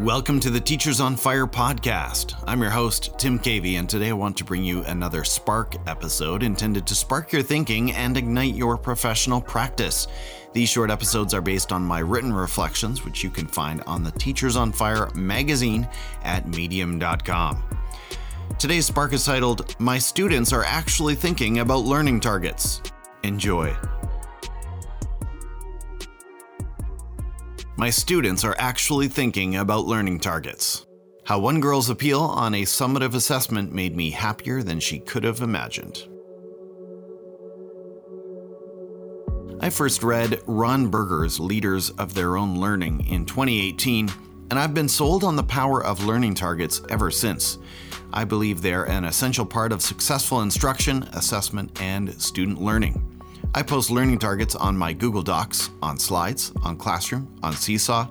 Welcome to the Teachers on Fire podcast. I'm your host, Tim Cavey, and today I want to bring you another Spark episode intended to spark your thinking and ignite your professional practice. These short episodes are based on my written reflections, which you can find on the Teachers on Fire magazine at medium.com. Today's Spark is titled, My Students Are Actually Thinking About Learning Targets. Enjoy. My students are actually thinking about learning targets. How one girl's appeal on a summative assessment made me happier than she could have imagined. I first read Ron Berger's Leaders of Their Own Learning in 2018, and I've been sold on the power of learning targets ever since. I believe they're an essential part of successful instruction, assessment, and student learning. I post learning targets on my Google Docs, on Slides, on Classroom, on Seesaw.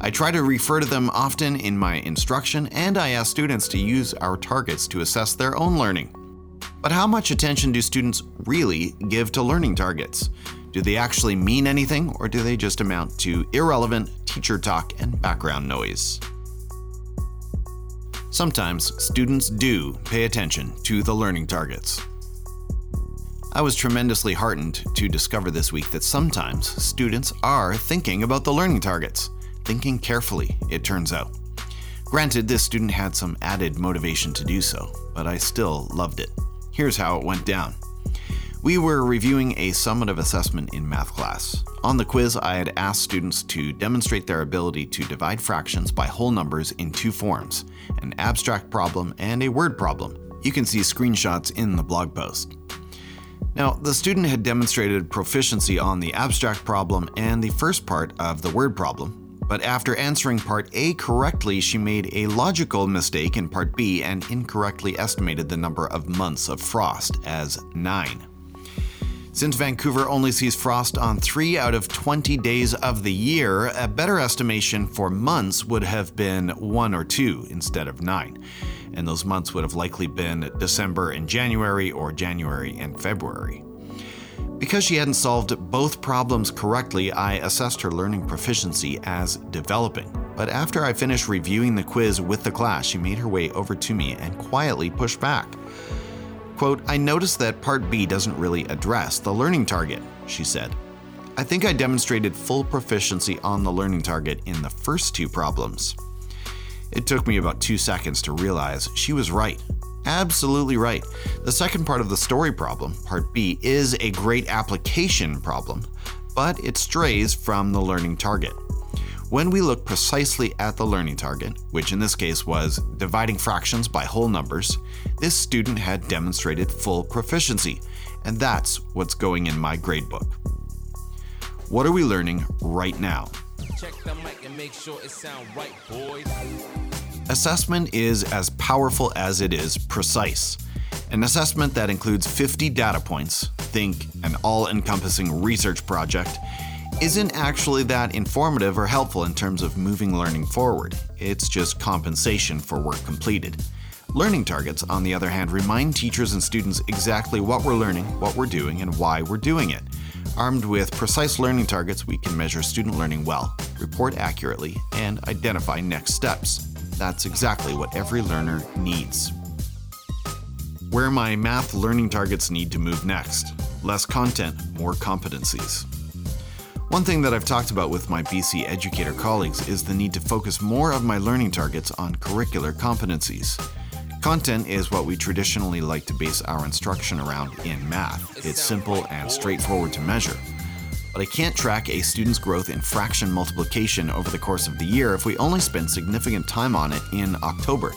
I try to refer to them often in my instruction, and I ask students to use our targets to assess their own learning. But how much attention do students really give to learning targets? Do they actually mean anything, or do they just amount to irrelevant teacher talk and background noise? Sometimes students do pay attention to the learning targets. I was tremendously heartened to discover this week that sometimes students are thinking about the learning targets, thinking carefully, it turns out. Granted, this student had some added motivation to do so, but I still loved it. Here's how it went down. We were reviewing a summative assessment in math class. On the quiz, I had asked students to demonstrate their ability to divide fractions by whole numbers in two forms an abstract problem and a word problem. You can see screenshots in the blog post. Now, the student had demonstrated proficiency on the abstract problem and the first part of the word problem, but after answering part A correctly, she made a logical mistake in part B and incorrectly estimated the number of months of frost as 9. Since Vancouver only sees frost on 3 out of 20 days of the year, a better estimation for months would have been 1 or 2 instead of 9 and those months would have likely been December and January or January and February. Because she hadn't solved both problems correctly, I assessed her learning proficiency as developing. But after I finished reviewing the quiz with the class, she made her way over to me and quietly pushed back. Quote, I noticed that Part B doesn't really address the learning target, she said. I think I demonstrated full proficiency on the learning target in the first two problems. It took me about two seconds to realize she was right. Absolutely right. The second part of the story problem, part B, is a great application problem, but it strays from the learning target. When we look precisely at the learning target, which in this case was dividing fractions by whole numbers, this student had demonstrated full proficiency, and that's what's going in my gradebook. What are we learning right now? Check the mic and make sure it sound right. Assessment is as powerful as it is precise. An assessment that includes 50 data points, think an all encompassing research project, isn't actually that informative or helpful in terms of moving learning forward. It's just compensation for work completed. Learning targets, on the other hand, remind teachers and students exactly what we're learning, what we're doing, and why we're doing it. Armed with precise learning targets, we can measure student learning well, report accurately, and identify next steps. That's exactly what every learner needs. Where my math learning targets need to move next less content, more competencies. One thing that I've talked about with my BC educator colleagues is the need to focus more of my learning targets on curricular competencies. Content is what we traditionally like to base our instruction around in math. It's simple and straightforward to measure. But I can't track a student's growth in fraction multiplication over the course of the year if we only spend significant time on it in October.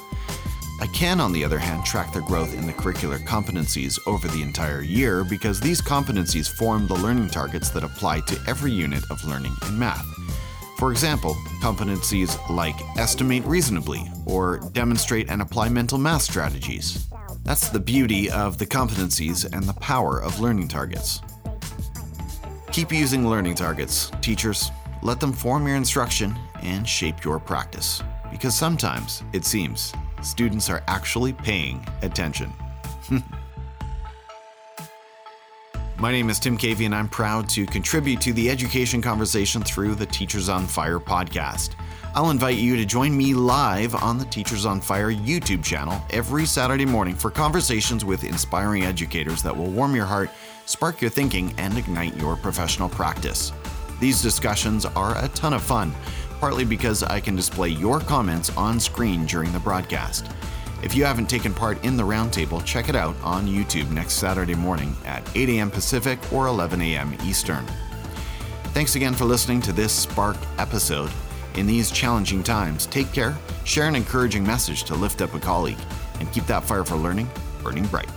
I can, on the other hand, track their growth in the curricular competencies over the entire year because these competencies form the learning targets that apply to every unit of learning in math. For example, competencies like estimate reasonably or demonstrate and apply mental math strategies. That's the beauty of the competencies and the power of learning targets. Keep using learning targets, teachers. Let them form your instruction and shape your practice. Because sometimes, it seems, students are actually paying attention. My name is Tim Cavey, and I'm proud to contribute to the education conversation through the Teachers on Fire podcast. I'll invite you to join me live on the Teachers on Fire YouTube channel every Saturday morning for conversations with inspiring educators that will warm your heart, spark your thinking, and ignite your professional practice. These discussions are a ton of fun, partly because I can display your comments on screen during the broadcast. If you haven't taken part in the roundtable, check it out on YouTube next Saturday morning at 8 a.m. Pacific or 11 a.m. Eastern. Thanks again for listening to this Spark episode. In these challenging times, take care, share an encouraging message to lift up a colleague, and keep that fire for learning burning bright.